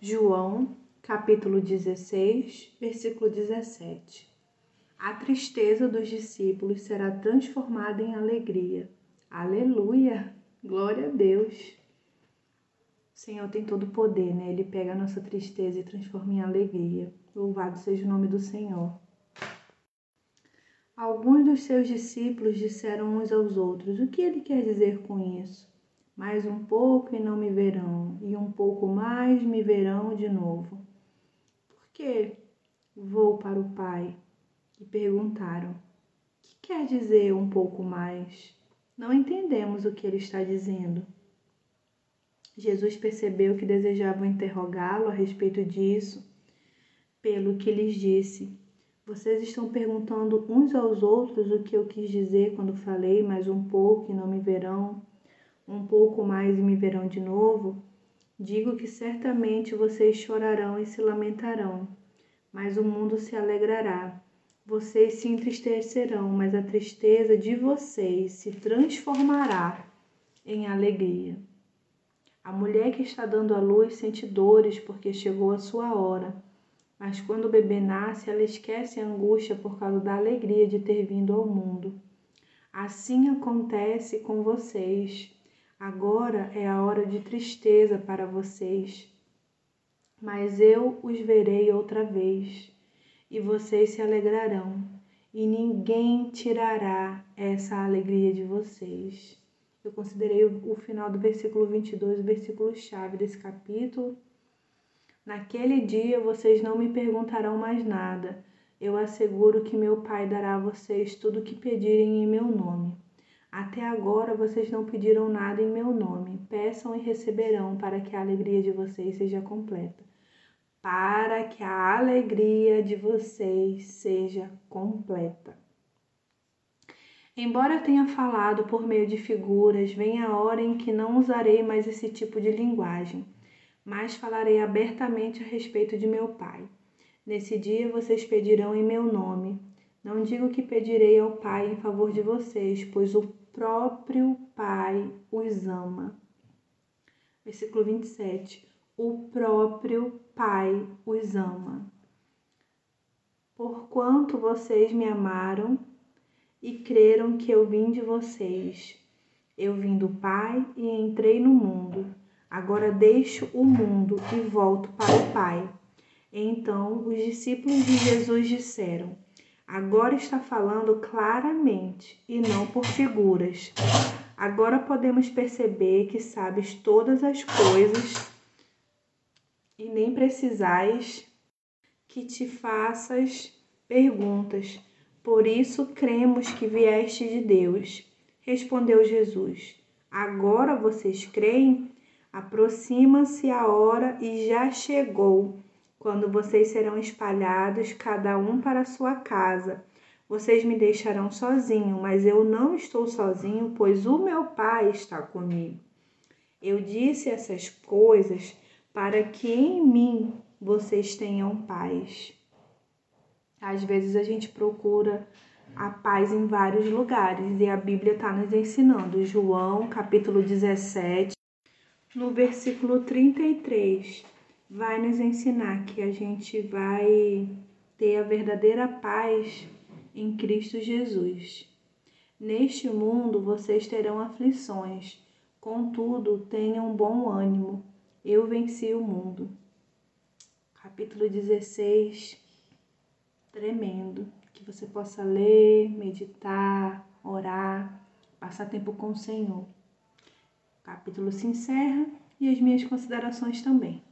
João, capítulo 16, versículo 17. A tristeza dos discípulos será transformada em alegria. Aleluia! Glória a Deus! O Senhor tem todo o poder, né? Ele pega a nossa tristeza e transforma em alegria. Louvado seja o nome do Senhor. Alguns dos seus discípulos disseram uns aos outros: O que ele quer dizer com isso? Mais um pouco e não me verão, e um pouco mais me verão de novo. Por que vou para o Pai? E perguntaram: Que quer dizer um pouco mais? Não entendemos o que ele está dizendo. Jesus percebeu que desejavam interrogá-lo a respeito disso, pelo que lhes disse: vocês estão perguntando uns aos outros o que eu quis dizer quando falei mais um pouco e não me verão, um pouco mais e me verão de novo? Digo que certamente vocês chorarão e se lamentarão, mas o mundo se alegrará. Vocês se entristecerão, mas a tristeza de vocês se transformará em alegria. A mulher que está dando à luz sente dores porque chegou a sua hora mas quando o bebê nasce, ela esquece a angústia por causa da alegria de ter vindo ao mundo. Assim acontece com vocês. Agora é a hora de tristeza para vocês. Mas eu os verei outra vez, e vocês se alegrarão, e ninguém tirará essa alegria de vocês. Eu considerei o final do versículo 22, o versículo chave desse capítulo Naquele dia vocês não me perguntarão mais nada. Eu asseguro que meu Pai dará a vocês tudo o que pedirem em meu nome. Até agora vocês não pediram nada em meu nome. Peçam e receberão, para que a alegria de vocês seja completa. Para que a alegria de vocês seja completa. Embora eu tenha falado por meio de figuras, vem a hora em que não usarei mais esse tipo de linguagem mas falarei abertamente a respeito de meu Pai. Nesse dia vocês pedirão em meu nome. Não digo que pedirei ao Pai em favor de vocês, pois o próprio Pai os ama. Versículo 27. O próprio Pai os ama. Porquanto vocês me amaram e creram que eu vim de vocês. Eu vim do Pai e entrei no mundo. Agora deixo o mundo e volto para o Pai. Então os discípulos de Jesus disseram: Agora está falando claramente e não por figuras. Agora podemos perceber que sabes todas as coisas e nem precisais que te faças perguntas. Por isso cremos que vieste de Deus. Respondeu Jesus: Agora vocês creem? Aproxima-se a hora e já chegou, quando vocês serão espalhados, cada um para sua casa. Vocês me deixarão sozinho, mas eu não estou sozinho, pois o meu Pai está comigo. Eu disse essas coisas para que em mim vocês tenham paz. Às vezes a gente procura a paz em vários lugares e a Bíblia está nos ensinando. João, capítulo 17, no versículo 33, vai nos ensinar que a gente vai ter a verdadeira paz em Cristo Jesus. Neste mundo vocês terão aflições, contudo, tenham bom ânimo. Eu venci o mundo. Capítulo 16, tremendo. Que você possa ler, meditar, orar, passar tempo com o Senhor capítulo se encerra e as minhas considerações também.